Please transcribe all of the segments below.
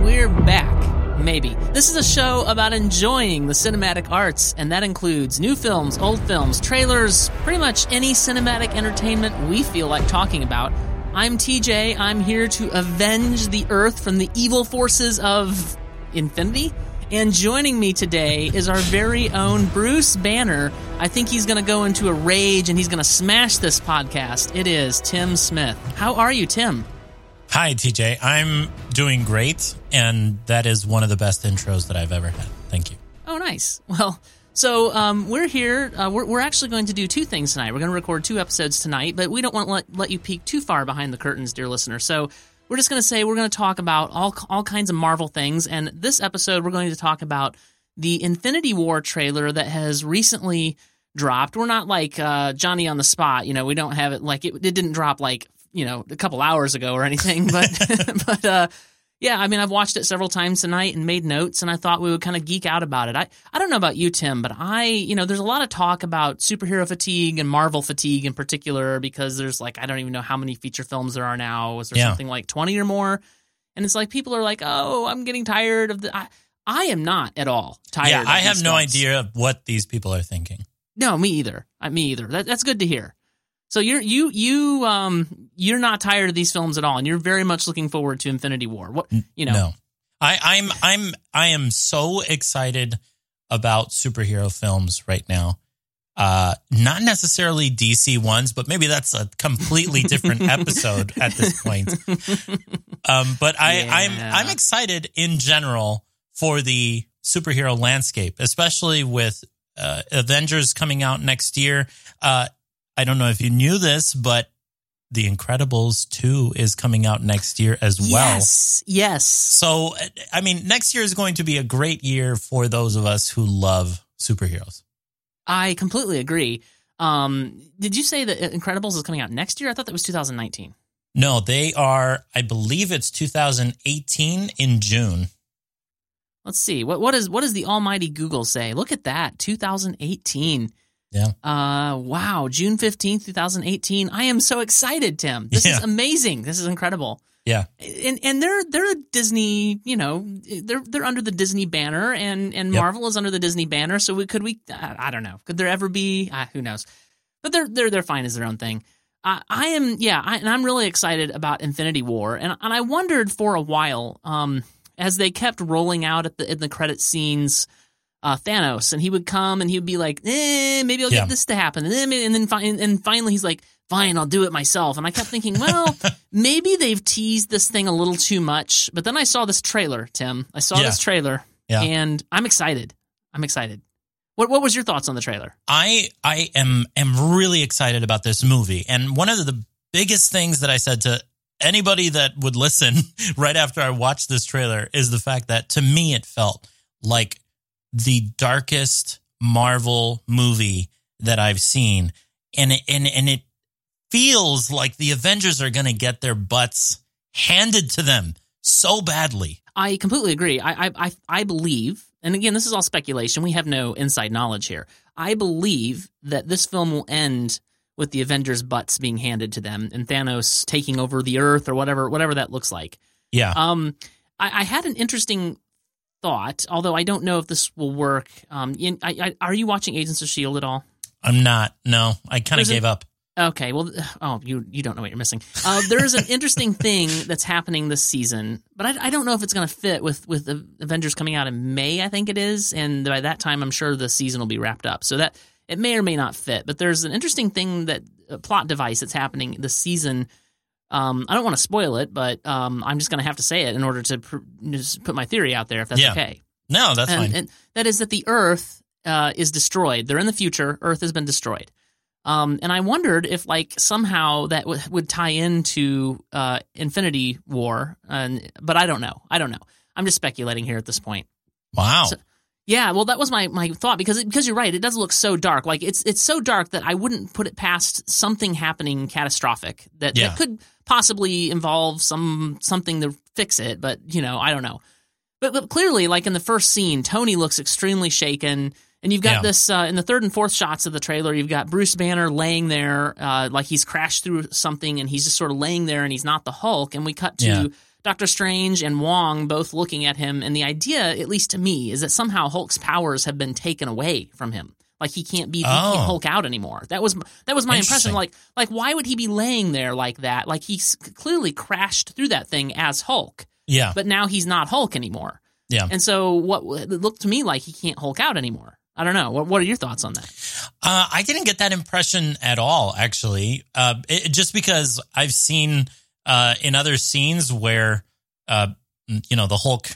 We're back. Maybe. This is a show about enjoying the cinematic arts, and that includes new films, old films, trailers, pretty much any cinematic entertainment we feel like talking about. I'm TJ. I'm here to avenge the Earth from the evil forces of Infinity. And joining me today is our very own Bruce Banner. I think he's going to go into a rage and he's going to smash this podcast. It is Tim Smith. How are you, Tim? Hi, TJ. I'm doing great, and that is one of the best intros that I've ever had. Thank you. Oh, nice. Well, so um, we're here. Uh, we're, we're actually going to do two things tonight. We're going to record two episodes tonight, but we don't want to let, let you peek too far behind the curtains, dear listener. So we're just going to say we're going to talk about all all kinds of Marvel things, and this episode we're going to talk about the Infinity War trailer that has recently dropped. We're not like uh, Johnny on the spot, you know. We don't have it like it, it didn't drop like you know a couple hours ago or anything, but but uh, yeah, I mean I've watched it several times tonight and made notes, and I thought we would kind of geek out about it. I I don't know about you, Tim, but I you know there's a lot of talk about superhero fatigue and Marvel fatigue in particular because there's like I don't even know how many feature films there are now. Is there Yeah. something like twenty or more? And it's like people are like, oh, I'm getting tired of the. I, I am not at all tired. yeah, I have no films. idea of what these people are thinking. No, me either. Uh, me either. That, that's good to hear. So you're you you um you're not tired of these films at all, and you're very much looking forward to Infinity War. What you know? No, I, I'm I'm I am so excited about superhero films right now. Uh, not necessarily DC ones, but maybe that's a completely different episode at this point. Um, but I, I'm I'm excited in general for the superhero landscape, especially with uh, Avengers coming out next year. Uh, I don't know if you knew this, but The Incredibles 2 is coming out next year as well. Yes, yes. So, I mean, next year is going to be a great year for those of us who love superheroes. I completely agree. Um, did you say that Incredibles is coming out next year? I thought that was 2019. No, they are, I believe it's 2018 in June. Let's see. What what is what does the almighty Google say? Look at that. 2018. Yeah. Uh wow, June 15th, 2018. I am so excited, Tim. This Yeah. is amazing. This is incredible. Yeah. and and they're they're a Disney, you know, they're they're under the Disney banner, and and Yep. Marvel is under the Disney banner. So we could we I, I don't know, could there ever be? Uh, who knows? But they're they're they're fine as their own thing. I, I am yeah, I, and I'm really excited about Infinity War, and and I wondered for a while, um, as they kept rolling out at the in the credit scenes. Uh, Thanos, and he would come and he would be like, eh, maybe I'll Yeah. get this to happen, and then and then fi- and finally he's like, fine, I'll do it myself. And I kept thinking, well, maybe they've teased this thing a little too much. But then I saw this trailer, Tim. I saw Yeah. this trailer, Yeah. and I'm excited. I'm excited. What What was your thoughts on the trailer? I I am am really excited about this movie. And one of the biggest things that I said to anybody that would listen right after I watched this trailer is the fact that to me it felt like the darkest Marvel movie that I've seen. And it, and and it feels like the Avengers are going to get their butts handed to them so badly. I completely agree. I, I I I believe, and again, this is all speculation. We have no inside knowledge here. I believe that this film will end with the Avengers' butts being handed to them and Thanos taking over the Earth or whatever whatever that looks like. Yeah. Um, I, I had an interesting thought, although I don't know if this will work. Um, in, I, I, are you watching Agents of Shield at all? I'm not. No, I kind of There's a- gave up. Okay, well, oh, you you don't know what you're missing. Uh, there is an interesting thing that's happening this season, but I, I don't know if it's going to fit with with the Avengers coming out in May. I think it is, and by that time, I'm sure the season will be wrapped up. So that it may or may not fit. But there's an interesting thing that a plot device that's happening this season Um, I don't want to spoil it, but um, I'm just going to have to say it in order to pr- put my theory out there, if that's Yeah. okay. No, that's and, fine. and that is that the Earth uh, is destroyed. They're in the future. Earth has been destroyed. Um, and I wondered if, like, somehow that w- would tie into uh, Infinity War. And but I don't know. I don't know. I'm just speculating here at this point. wow. so- Yeah, well, that was my, my thought because it, because you're right. It does look so dark. Like it's it's so dark that I wouldn't put it past something happening catastrophic that, Yeah. that could possibly involve some something to fix it. But you know, I don't know. But, but clearly, like in the first scene, Tony looks extremely shaken. And you've got Yeah. this uh, in the third and fourth shots of the trailer. You've got Bruce Banner laying there, uh, like he's crashed through something, and he's just sort of laying there, and he's not the Hulk. And we cut to Yeah. Doctor Strange and Wong both looking at him. And the idea, at least to me, is that somehow Hulk's powers have been taken away from him. Like he can't be he Oh. can't Hulk out anymore. That was that was my impression. Like like why would he be laying there like that? Like he's clearly crashed through that thing as Hulk, yeah. but now he's not Hulk anymore. Yeah. And so what it looked to me like he can't Hulk out anymore. I don't know. What what are your thoughts on that? Uh, I didn't get that impression at all, actually. Uh, it, just because I've seen uh, in other scenes where, uh, you know, the Hulk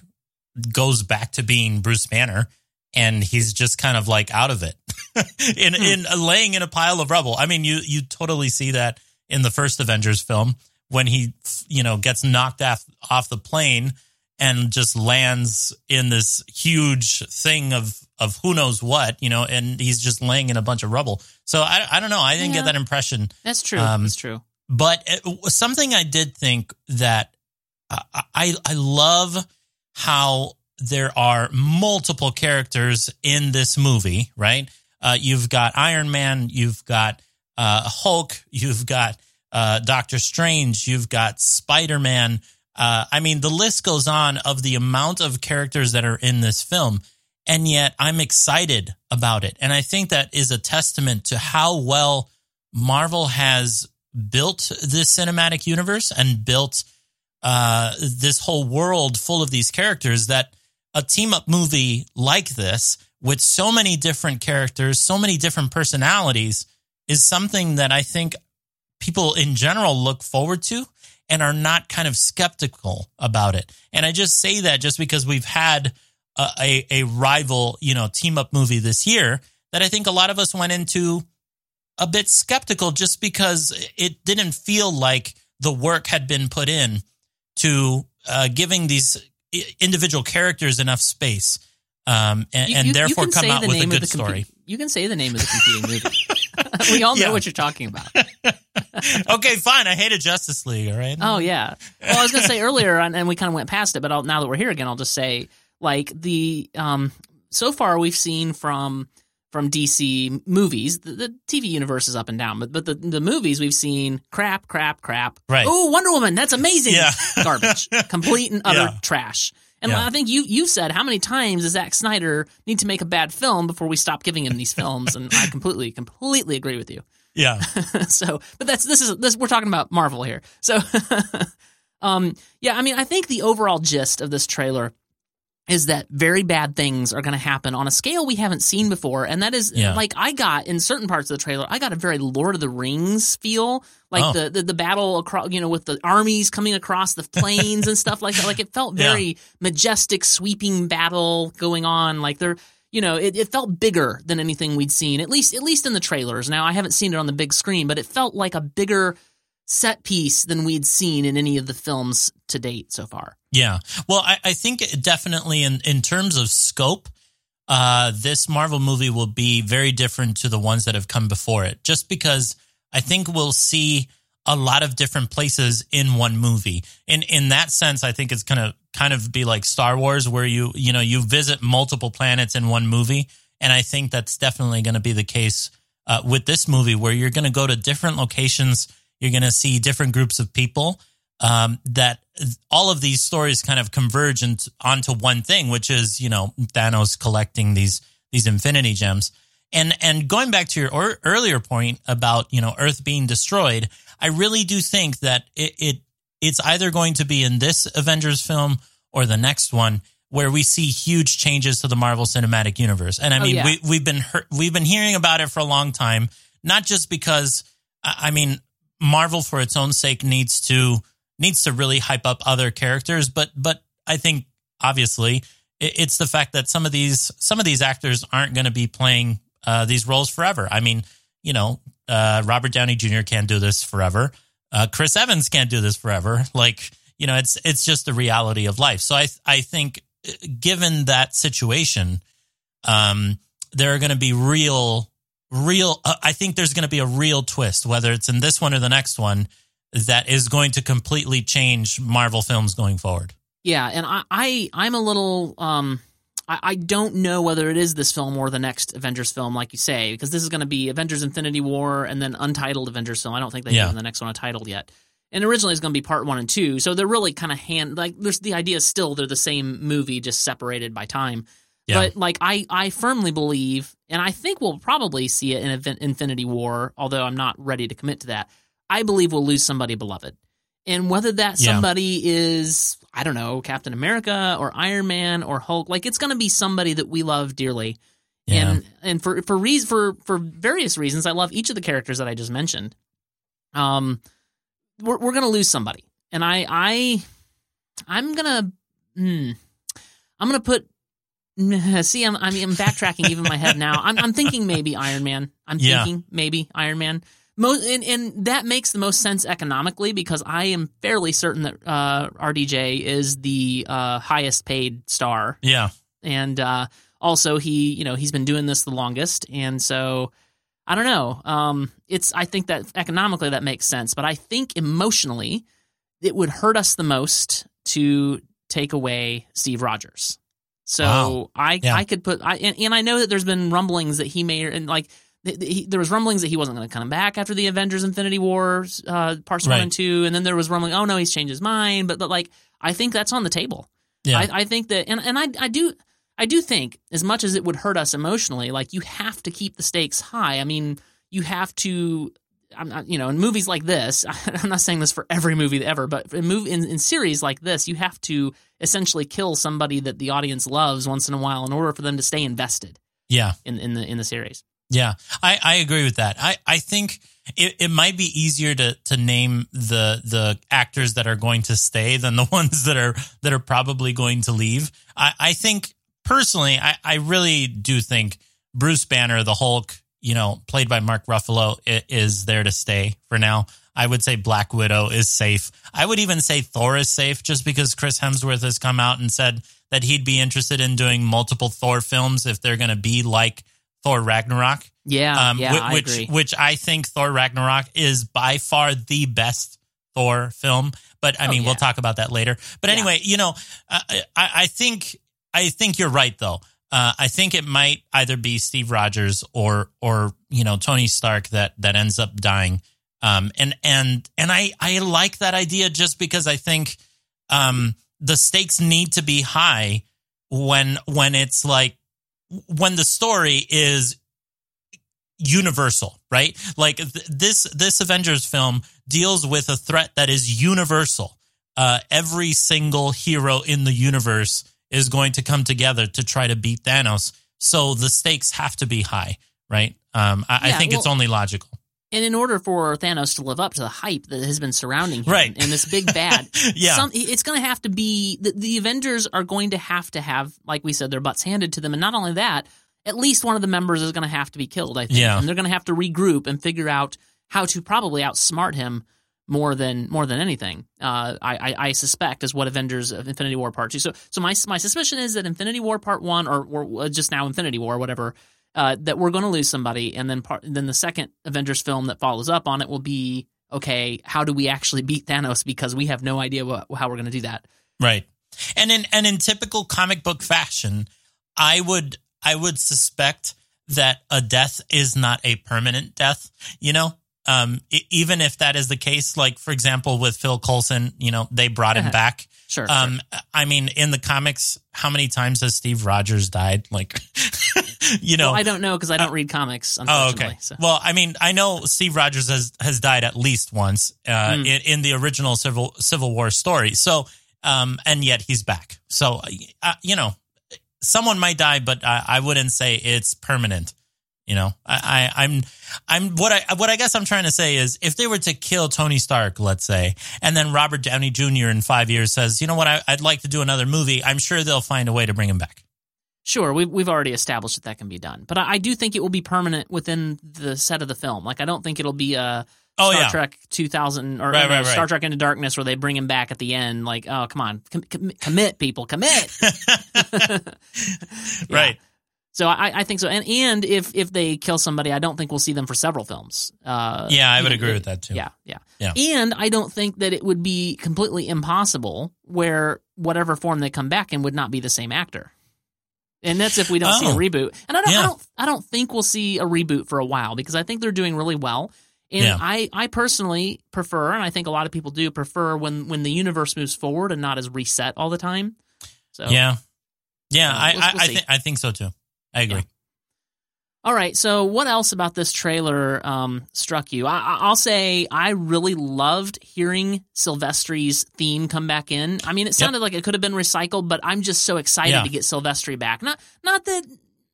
goes back to being Bruce Banner, and he's just kind of like out of it, in Hmm. in uh, laying in a pile of rubble. I mean, you you totally see that in the first Avengers film when he, you know, gets knocked off off the plane and just lands in this huge thing of of who knows what, you know, and he's just laying in a bunch of rubble. So I I don't know. I didn't Yeah. get that impression. That's true. Um, That's true. But it, something I did think that uh, I I love how there are multiple characters in this movie, right? Uh, you've got Iron Man, you've got uh, Hulk, you've got uh, Doctor Strange, you've got Spider Man. Uh, I mean, the list goes on of the amount of characters that are in this film, and yet I'm excited about it. And I think that is a testament to how well Marvel has built this cinematic universe and built uh, this whole world full of these characters that a team up movie like this with so many different characters, so many different personalities is something that I think people in general look forward to and are not kind of skeptical about it. And I just say that just because we've had a, a, a rival, you know, team up movie this year that I think a lot of us went into a bit skeptical just because it didn't feel like the work had been put in to uh, giving these individual characters enough space um, and, You- and you- therefore come out the with a good the compe- story. You can say the name of the competing movie. we all know Yeah. what you're talking about. okay, fine. I hated Justice League. All right. Oh yeah. Well, I was going to say earlier, and, and we kind of went past it, but I'll, now that we're here again, I'll just say like the um so far we've seen from from DC movies, the, the TV universe is up and down, but but the the movies we've seen crap, crap, crap. Right. Oh, Wonder Woman, that's amazing. Yeah. Garbage, complete and utter Yeah. trash. And Yeah. I think you you said how many times does Zack Snyder need to make a bad film before we stop giving him these films? And I completely completely agree with you. Yeah. so but that's this is this we're talking about marvel here so um yeah i mean i think the overall gist of this trailer is that very bad things are going to happen on a scale we haven't seen before and that is Yeah. like i got in certain parts of the trailer i got a very lord of the rings feel like Oh. the, the the battle across you know with the armies coming across the plains and stuff like that like it felt Yeah. very majestic sweeping battle going on like there you know it, it felt bigger than anything we'd seen at least at least in the trailers now i haven't seen it on the big screen but it felt like a bigger set piece than we'd seen in any of the films to date so far Yeah. Well, I, I think definitely in, in terms of scope, uh, this Marvel movie will be very different to the ones that have come before it, just because I think we'll see a lot of different places in one movie. In in that sense, I think it's gonna kind of be like Star Wars, where you you know you visit multiple planets in one movie, and I think that's definitely going to be the case uh, with this movie, where you're going to go to different locations, you're going to see different groups of people. Um, that all of these stories kind of converge into, onto one thing, which is you know Thanos collecting these these Infinity Gems. And and going back to your or, earlier point about you know Earth being destroyed, I really do think that it, it it's either going to be in this Avengers film or the next one where we see huge changes to the Marvel Cinematic Universe. And I Oh, mean, yeah. we we've been we've been hearing about it for a long time, not just because I I mean Marvel for its own sake needs to needs to really hype up other characters, but but I think obviously it, it's the fact that some of these some of these actors aren't going to be playing uh, these roles forever. I mean, you know, uh, Robert Downey Jr. can't do this forever. Uh, Chris Evans can't do this forever. Like you know, it's it's just the reality of life. So I I think uh, given that situation, um, there are going to be real real. Uh, I think there's going to be a real twist, whether it's in this one or the next one, that is going to completely change Marvel films going forward. Yeah, and I, I I'm a little um I, I don't know whether it is this film or the next Avengers film, like you say, because this is going to be Avengers Infinity War and then untitled Avengers film. I don't think they've Yeah. given the next one a title yet. And originally it's going to be part one and two, so they're really kind of hand like. There's the idea is still they're the same movie, just separated by time. Yeah. But like I, I firmly believe, and I think we'll probably see it in Infinity War, although I'm not ready to commit to that. I believe we'll lose somebody beloved, and whether that Yeah. somebody is I don't know Captain America or Iron Man or Hulk, like it's going to be somebody that we love dearly, Yeah. and and for for reas for for various reasons, I love each of the characters that I just mentioned. Um, we're we're going to lose somebody, and I I I'm gonna hmm, I'm gonna put. See, I'm I mean, I'm backtracking even in my head now. I'm I'm thinking maybe Iron Man. I'm Yeah. thinking maybe Iron Man. Most and, and that makes the most sense economically because I am fairly certain that uh, RDJ is the uh, highest paid star, yeah. and uh, also he you know he's been doing this the longest, and so I don't know. Um, it's I think that economically that makes sense, but I think emotionally it would hurt us the most to take away Steve Rogers. So Wow. I Yeah. I could put I and, and I know that there's been rumblings that he may and like th- th- he, there was rumblings that he wasn't going to come back after the Avengers Infinity War uh, parts one and two, and then there was rumbling, oh no, he's changed his mind. But, but like I think that's on the table. Yeah. I, I think that, and, and I, I do, I do think as much as it would hurt us emotionally, like you have to keep the stakes high. I mean, you have to, I'm not, you know, in movies like this, I'm not saying this for every movie ever, but in movie in, in series like this, you have to essentially kill somebody that the audience loves once in a while in order for them to stay invested yeah. in, in the in the series. Yeah, I, I agree with that. I, I think it, it might be easier to to name the the actors that are going to stay than the ones that are that are probably going to leave. I, I think personally, I, I really do think Bruce Banner, the Hulk, you know, played by Mark Ruffalo, is there to stay for now. I would say Black Widow is safe. I would even say Thor is safe just because Chris Hemsworth has come out and said that he'd be interested in doing multiple Thor films if they're going to be like Thor Ragnarok. Yeah, Um, yeah, whi- I which agree. which I think Thor Ragnarok is by far the best Thor film. But I Oh, mean, we'll talk about that later. But Yeah. anyway, you know, uh, I, I think I think you're right though. Uh, I think it might either be Steve Rogers or or you know Tony Stark that that ends up dying. Um, and and and I I like that idea just because I think um, the stakes need to be high when when it's like when the story is universal, right? Like th- this this Avengers film deals with a threat that is universal. Uh, every single hero in the universe is going to come together to try to beat Thanos. So the stakes have to be high, right? Um, I, I Yeah, think it's only logical. And in order for Thanos to live up to the hype that has been surrounding him Right. and this big bad, Yeah. some, it's going to have to be the, the Avengers are going to have to have, like we said, their butts handed to them. And not only that, at least one of the members is going to have to be killed. I think, Yeah. and they're going to have to regroup and figure out how to probably outsmart him more than more than anything. Uh, I, I I suspect is what Avengers of Infinity War Part Two. So so my my suspicion is that Infinity War Part One or, or uh, just now Infinity War whatever. Uh, that we're going to lose somebody, and then part, then the second Avengers film that follows up on it will be okay. How do we actually beat Thanos? Because we have no idea what, how we're going to do that. Right. And in and in typical comic book fashion, I would I would suspect that a death is not a permanent death, you know? Um e- even if that is the case like for example with Phil Coulson, you know, they brought him back. Sure. Um I mean in the comics how many times has Steve Rogers died? Like you know, well, I don't know because I don't read comics. Oh, okay. So. Well, I mean, I know Steve Rogers has has died at least once uh, Hmm. in, in the original Civil Civil War story. So, um, and yet he's back. So, uh, you know, someone might die, but I, I wouldn't say it's permanent. You know, I, I, I'm, I'm what I what I guess I'm trying to say is if they were to kill Tony Stark, let's say, and then Robert Downey Jr. in five years says, you know what, I, I'd like to do another movie, I'm sure they'll find a way to bring him back. Sure, we've we've already established that that can be done, but I, I do think it will be permanent within the set of the film. Like I don't think it'll be a Oh, Star yeah. Trek 2000 or Right, you know, right, right. Star Trek Into Darkness where they bring him back at the end. Like, oh come on, com- com- commit, people, commit. Yeah. Right. So I, I think so, and and if if they kill somebody, I don't think we'll see them for several films. Uh, Yeah, I would agree with that too. Yeah, yeah, Yeah. And I don't think that it would be completely impossible where whatever form they come back in would not be the same actor. And that's if we don't see a Oh. reboot. And I don't, Yeah. I don't, I don't think we'll see a reboot for a while because I think they're doing really well. And Yeah. I, I personally prefer, and I think a lot of people do prefer when when the universe moves forward and not as reset all the time. So Yeah, yeah, I, we'll- I, we'll I think I think so too. I agree. All right. So, what else about this trailer um, struck you? I, I- I'll say I really loved hearing Silvestri's theme come back in. I mean, it sounded like it could have been recycled, but I'm just so excited Yeah. to get Silvestri back. Not, not that,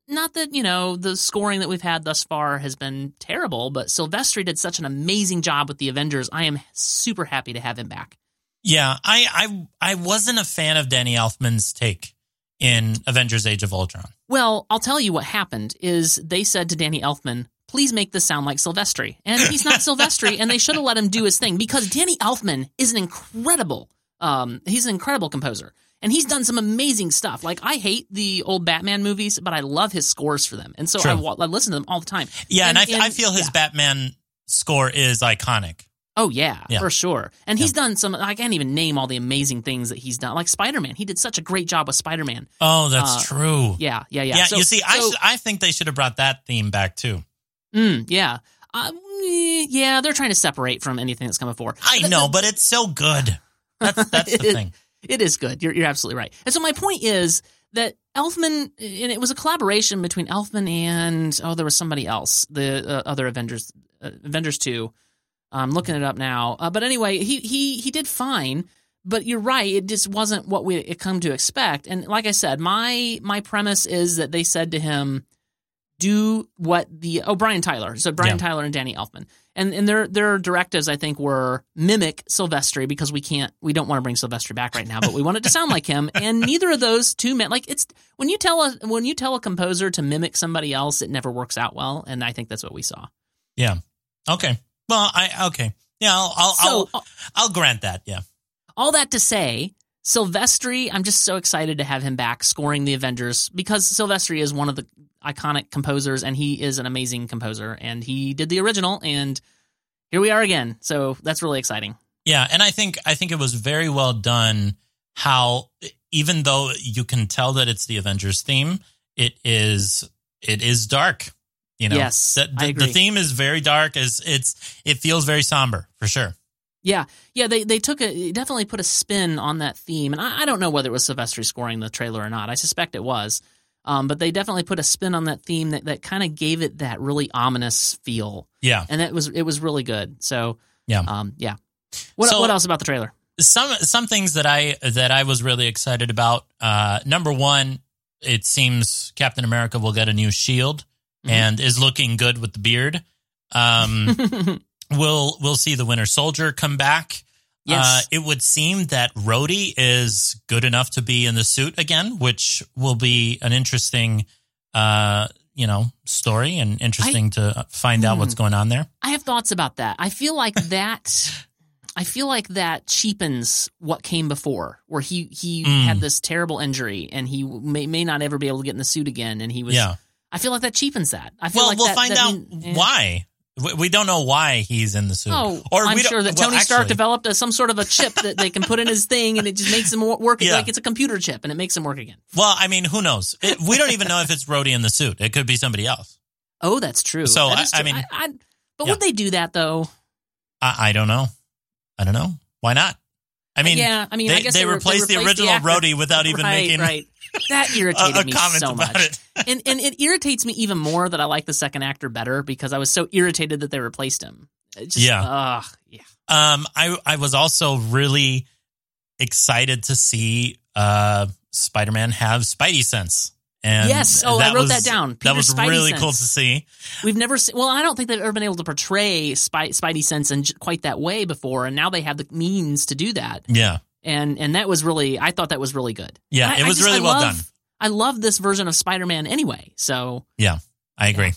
not that you know the scoring that we've had thus far has been terrible, but Silvestri did such an amazing job with the Avengers. I am super happy to have him back. Yeah, I, I I wasn't a fan of Danny Elfman's take in Avengers: Age of Ultron. Well, I'll tell you what happened is they said to Danny Elfman, please make this sound like Silvestri. And he's not Silvestri, and they should have let him do his thing because Danny Elfman is an incredible, um, he's an incredible composer. And he's done some amazing stuff. Like, I hate the old Batman movies, but I love his scores for them. And so I, I listen to them all the time. Yeah, and, And- I, I feel his yeah. Batman score is iconic. Oh yeah, Yeah. for sure. And he's done some. I can't even name all the amazing things that he's done. Like Spider Man, he did such a great job with Spider Man. Oh, that's Uh, true. Yeah, yeah, yeah. Yeah, So- you see, I sh- I think they should have brought that theme back too. Mm, yeah. Uh, eh, yeah, they're trying to separate from anything that's come before. I know, but it's so good. That's that's the It- thing. It is good. You're, you're absolutely right. And so my point is that Elfman, and it was a collaboration between Elfman and, oh, there was somebody else, the uh, other Avengers, uh, Avengers 2. I'm looking it up now. Uh, but anyway, he, he, he did fine. But you're right; it just wasn't what we had come to expect. And like I said, my my premise is that they said to him, do what the oh Brian Tyler so Brian Yeah. Tyler and Danny Elfman and and their their directives I think were mimic Silvestri because we can't we don't want to bring Silvestri back right now but we want it to sound like him and neither of those two men like it's when you tell a when you tell a composer to mimic somebody else it never works out well and I think that's what we saw Yeah. Okay. Well, I okay. Yeah, I'll I'll so I'll, uh, I'll grant that. Yeah. all that to say Silvestri I'm just so excited to have him back scoring the Avengers because Silvestri is one of the iconic composers and he is an amazing composer and he did the original and here we are again so that's really exciting Yeah, and I think I think it was very well done. How even though you can tell that it's the Avengers theme, it is it is dark. You know, Yes, the, I the, agree. the theme is very dark. Is it's it feels very somber for sure. Yeah, yeah, they they took a definitely put a spin on that theme, and I, I don't know whether it was Silvestri scoring the trailer or not. I suspect it was, um, but they definitely put a spin on that theme that, that kind of gave it that really ominous feel, Yeah, and it was it was really good. So yeah. um, yeah. What So- what else about the trailer? some some things that I that I was really excited about. Uh, number one, it seems Captain America will get a new shield Mhm. and is looking good with the beard. Um, we'll we'll see the Winter Soldier come back. Yes. Uh, it would seem that Rhodey is good enough to be in the suit again, which will be an interesting, uh, you know, story and interesting to find out Hmm. what's going on there. I have thoughts about that. I feel like that. I feel like that cheapens what came before, where he he Mm. had this terrible injury and he may may not ever be able to get in the suit again, and he was. Yeah. I feel like that cheapens that. I feel Well, like we'll that- find that out mean- eh. why. We, don't know why he's in the suit. Oh, or I'm sure that well, Tony Stark actually- developed a, some sort of a chip that they can put in his thing, and it just makes him work. Yeah. Like it's a computer chip, and it makes him work again. Well, I mean, who knows? It, we don't even know if it's Rhodey in the suit. It could be somebody else. Oh, that's true. So, That I- is I mean- I, but Yeah. would they do that though? I, I don't know. I don't know. Why not? I mean, yeah, I mean, they, I guess they, they, re- replaced the replaced original actor. Rhodey without even right, making right. That irritated a me so much. and and it irritates me even more that I like the second actor better because I was so irritated that they replaced him. Just, Yeah. ugh, yeah. Um, I I was also really excited to see uh Spider Man have Spidey sense And Yes. Oh, I wrote was- that down. that was Spidey really sense. cool to see. We've never seen. Well, I don't think they've ever been able to portray Spidey sense in quite that way before, and now they have the means to do that. Yeah. And and that was really, I thought that was really good. Yeah, I- it was just- really I well love- done. I love this version of Spider Man anyway. So Yeah, I agree.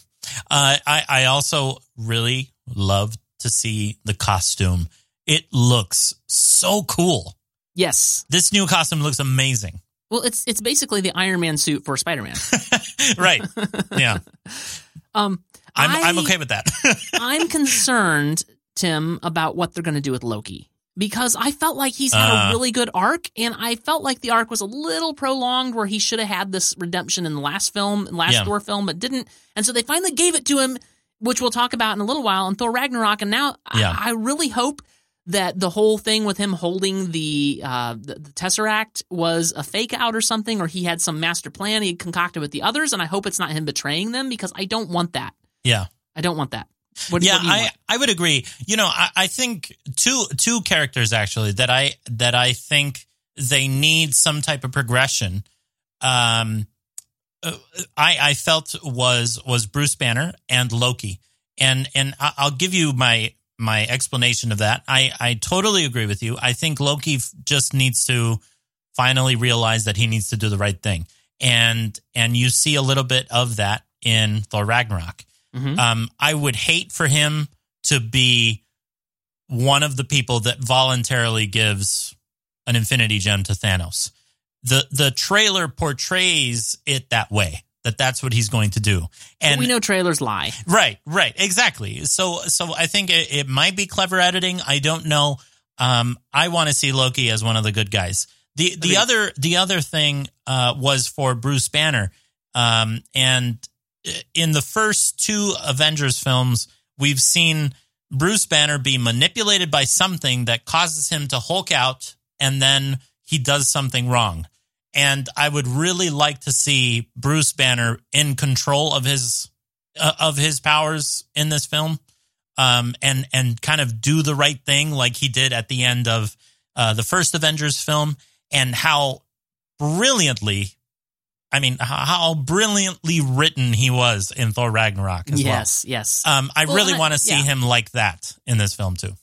Uh, I I also really love to see the costume. It looks so cool. yes, This new costume looks amazing. well, it's it's basically the Iron Man suit for Spider Man. right. Yeah. Um, I'm I- I'm okay with that. I'm concerned, Tim, about what they're going to do with Loki because I felt like he's had Uh. a really good arc, and I felt like the arc was a little prolonged, where he should have had this redemption in the last film, last Yeah. Thor film, but didn't. And so they finally gave it to him, which we'll talk about in a little while in Thor Ragnarok. And now Yeah. I, I really hope that the whole thing with him holding the, uh, the the Tesseract was a fake out or something, or he had some master plan he concocted with the others. And I hope it's not him betraying them because I don't want that. yeah. I don't want that. What, yeah, what I? I would agree. You know, I, I think two two characters actually that I that I think they need some type of progression. Um, uh, I I felt was was Bruce Banner and Loki, and and I- I'll give you my my explanation of that. I I totally agree with you. I think Loki just needs to finally realize that he needs to do the right thing, and and you see a little bit of that in Thor Ragnarok. Mhm. Um, I would hate for him to be one of the people that voluntarily gives an Infinity Gem to Thanos. the The trailer portrays it that way. That that's what he's going to do. But And we know trailers lie. Right, right, exactly. So, so I think it, it might be clever editing. I don't know. Um, I want to see Loki as one of the good guys. The the Agreed. other the other thing uh, was for Bruce Banner, um, and in the first two Avengers films, we've seen Bruce Banner be manipulated by something that causes him to Hulk out, and then he does something wrong. And I would really like to see Bruce Banner in control of his uh, of his powers in this film, um, and and kind of do the right thing like he did at the end of uh, the first Avengers film, and how brilliantly, I mean, how, brilliantly written he was in Thor Ragnarok as Yes, yes. Um, I Well, really want to see yeah. him like that in this film too.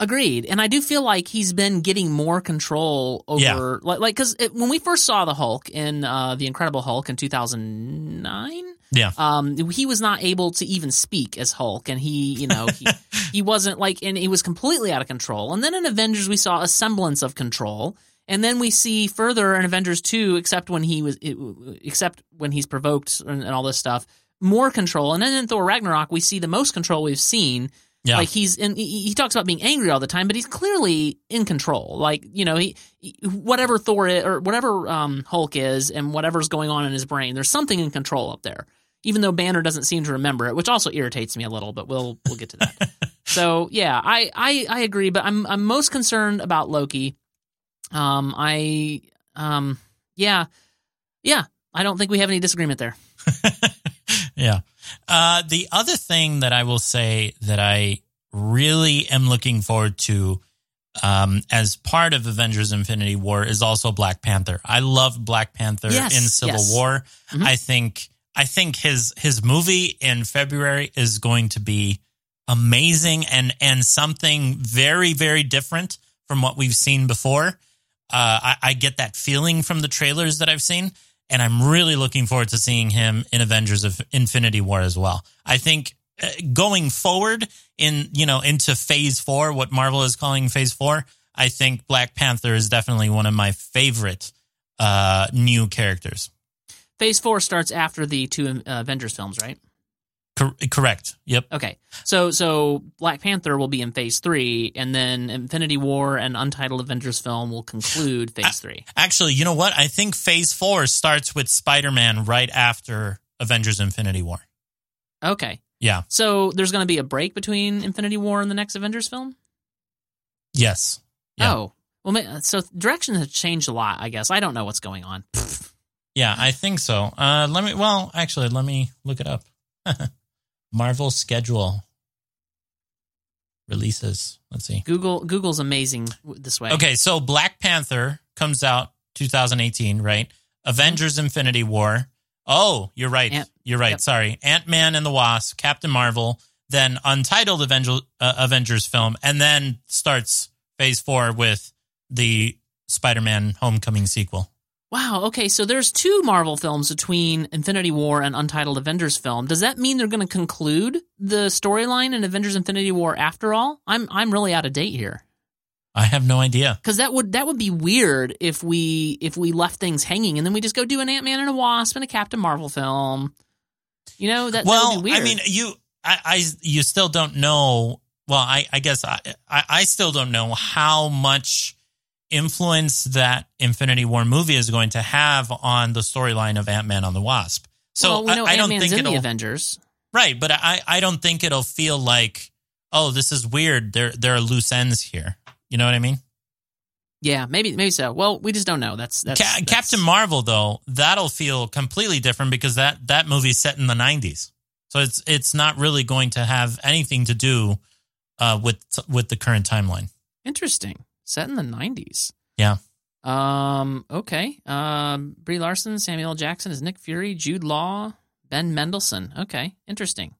Agreed. And I do feel like he's been getting more control over, Yeah. like, like, because when we first saw the Hulk in uh, the Incredible Hulk in 2009, Yeah, um, he was not able to even speak as Hulk, and he, you know, he, he wasn't like, and he was completely out of control. And then in Avengers, we saw a semblance of control, and then we see further in Avengers two, except when he was, except when he's provoked and, and all this stuff, more control. And then in Thor Ragnarok, we see the most control we've seen. yeah, Like he's in, he, talks about being angry all the time, but he's clearly in control. Like you know, he, he- whatever Thor is, or whatever um, Hulk is, and whatever's going on in his brain, there's something in control up there. Even though Banner doesn't seem to remember it, which also irritates me a little, but we'll we'll get to that. so yeah, I, I I agree, but I'm I'm most concerned about Loki. Um, I um yeah yeah I don't think we have any disagreement there. yeah. Uh, the other thing that I will say that I really am looking forward to um, as part of Avengers Infinity War is also Black Panther. I love Black Panther Yes, in Civil yes. War. Mhm. I think I think his his movie in February is going to be amazing and and something very very different from what we've seen before. Uh, I, I get that feeling from the trailers that I've seen, and I'm really looking forward to seeing him in Avengers of Infinity War as well. I think uh, going forward in you know into Phase Four, what Marvel is calling Phase Four, I think Black Panther is definitely one of my favorite uh, new characters. Phase four starts after the two uh, Avengers films, right? Cor- correct. Yep. Okay, so so Black Panther will be in Phase three, and then Infinity War and Untitled Avengers film will conclude Phase three. Actually, you know what? I think Phase Four starts with Spider Man right after Avengers Infinity War. Okay, Yeah. so there's going to be a break between Infinity War and the next Avengers film. Yes. Yeah. Oh, well, so direction has changed a lot. I guess I don't know what's going on. Yeah, I think so. Uh, let me. Well, actually, let me look it up. Marvel schedule releases. Let's see. Google Google's amazing this way. Okay, so Black Panther comes out 2018, right? Avengers: Infinity War Oh, you're right. Ant- you're right. yep. Sorry. Ant Man and the Wasp, Captain Marvel, then Untitled Avenger, uh, Avengers film, and then starts phase four with the Spider Man Homecoming sequel. Wow. Okay, so there's two Marvel films between Infinity War and Untitled Avengers film. Does that mean they're going to conclude the storyline in Avengers Infinity War after all? I'm I'm really out of date here. I have no idea. Because that would that would be weird if we if we left things hanging and then we just go do an Ant Man and a Wasp and a Captain Marvel film. You know that. that well, would be weird. I mean, you, I, I, you still don't know. Well, I, I guess I, I, I still don't know how much influence that Infinity War movie is going to have on the storyline of Ant Man on the Wasp. So well, we I, I don't Ant-Man's think in it'll the Avengers. right, but I, I don't think it'll feel like oh, this is weird. There, there are loose ends here. You know what I mean? Yeah, maybe maybe so. Well, we just don't know. That's that's, Ca- that's Captain Marvel though, that'll feel completely different because that that movie's set in the '90s, so it's it's not really going to have anything to do uh, with with the current timeline. Interesting. Set in the nineties. Yeah. Um. Okay. Um. Brie Larson, Samuel L. Jackson is Nick Fury, Jude Law, Ben Mendelsohn. Okay. Interesting.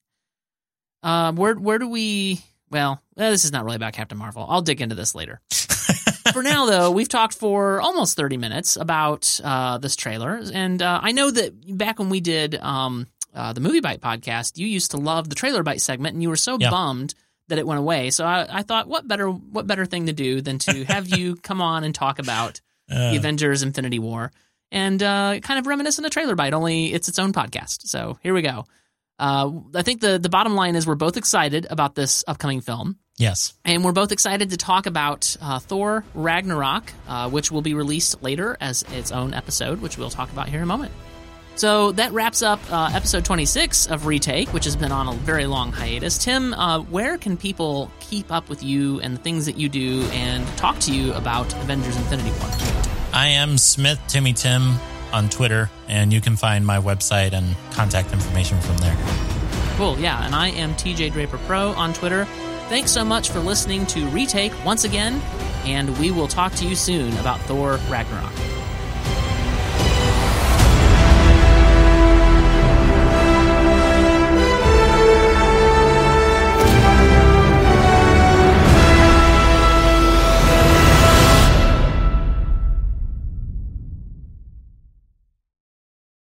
Um. Where Where do we? Well, eh, this is not really about Captain Marvel. I'll dig into this later. for now, though, we've talked for almost 30 minutes about uh, this trailer. And uh, I know that back when we did um, uh, the Movie Bite podcast, you used to love the trailer bite segment, and you were so Yeah. bummed that it went away. So I, I thought, what better what better thing to do than to have you come on and talk about Uh, the Avengers Infinity War and uh, kind of reminisce reminiscent of Trailer Bite, only it's its own podcast. So here we go. Uh, I think the, the bottom line is we're both excited about this upcoming film. yes. And we're both excited to talk about uh, Thor Ragnarok, uh, which will be released later as its own episode, which we'll talk about here in a moment. So that wraps up uh, episode 26 of Retake, which has been on a very long hiatus. Tim, uh, where can people keep up with you and the things that you do and talk to you about Avengers Infinity War? I am Smith Timmy Tim on Twitter, and you can find my website and contact information from there. Cool, yeah. And I am TJ Draper Pro on Twitter. Thanks so much for listening to Retake once again, and we will talk to you soon about Thor Ragnarok.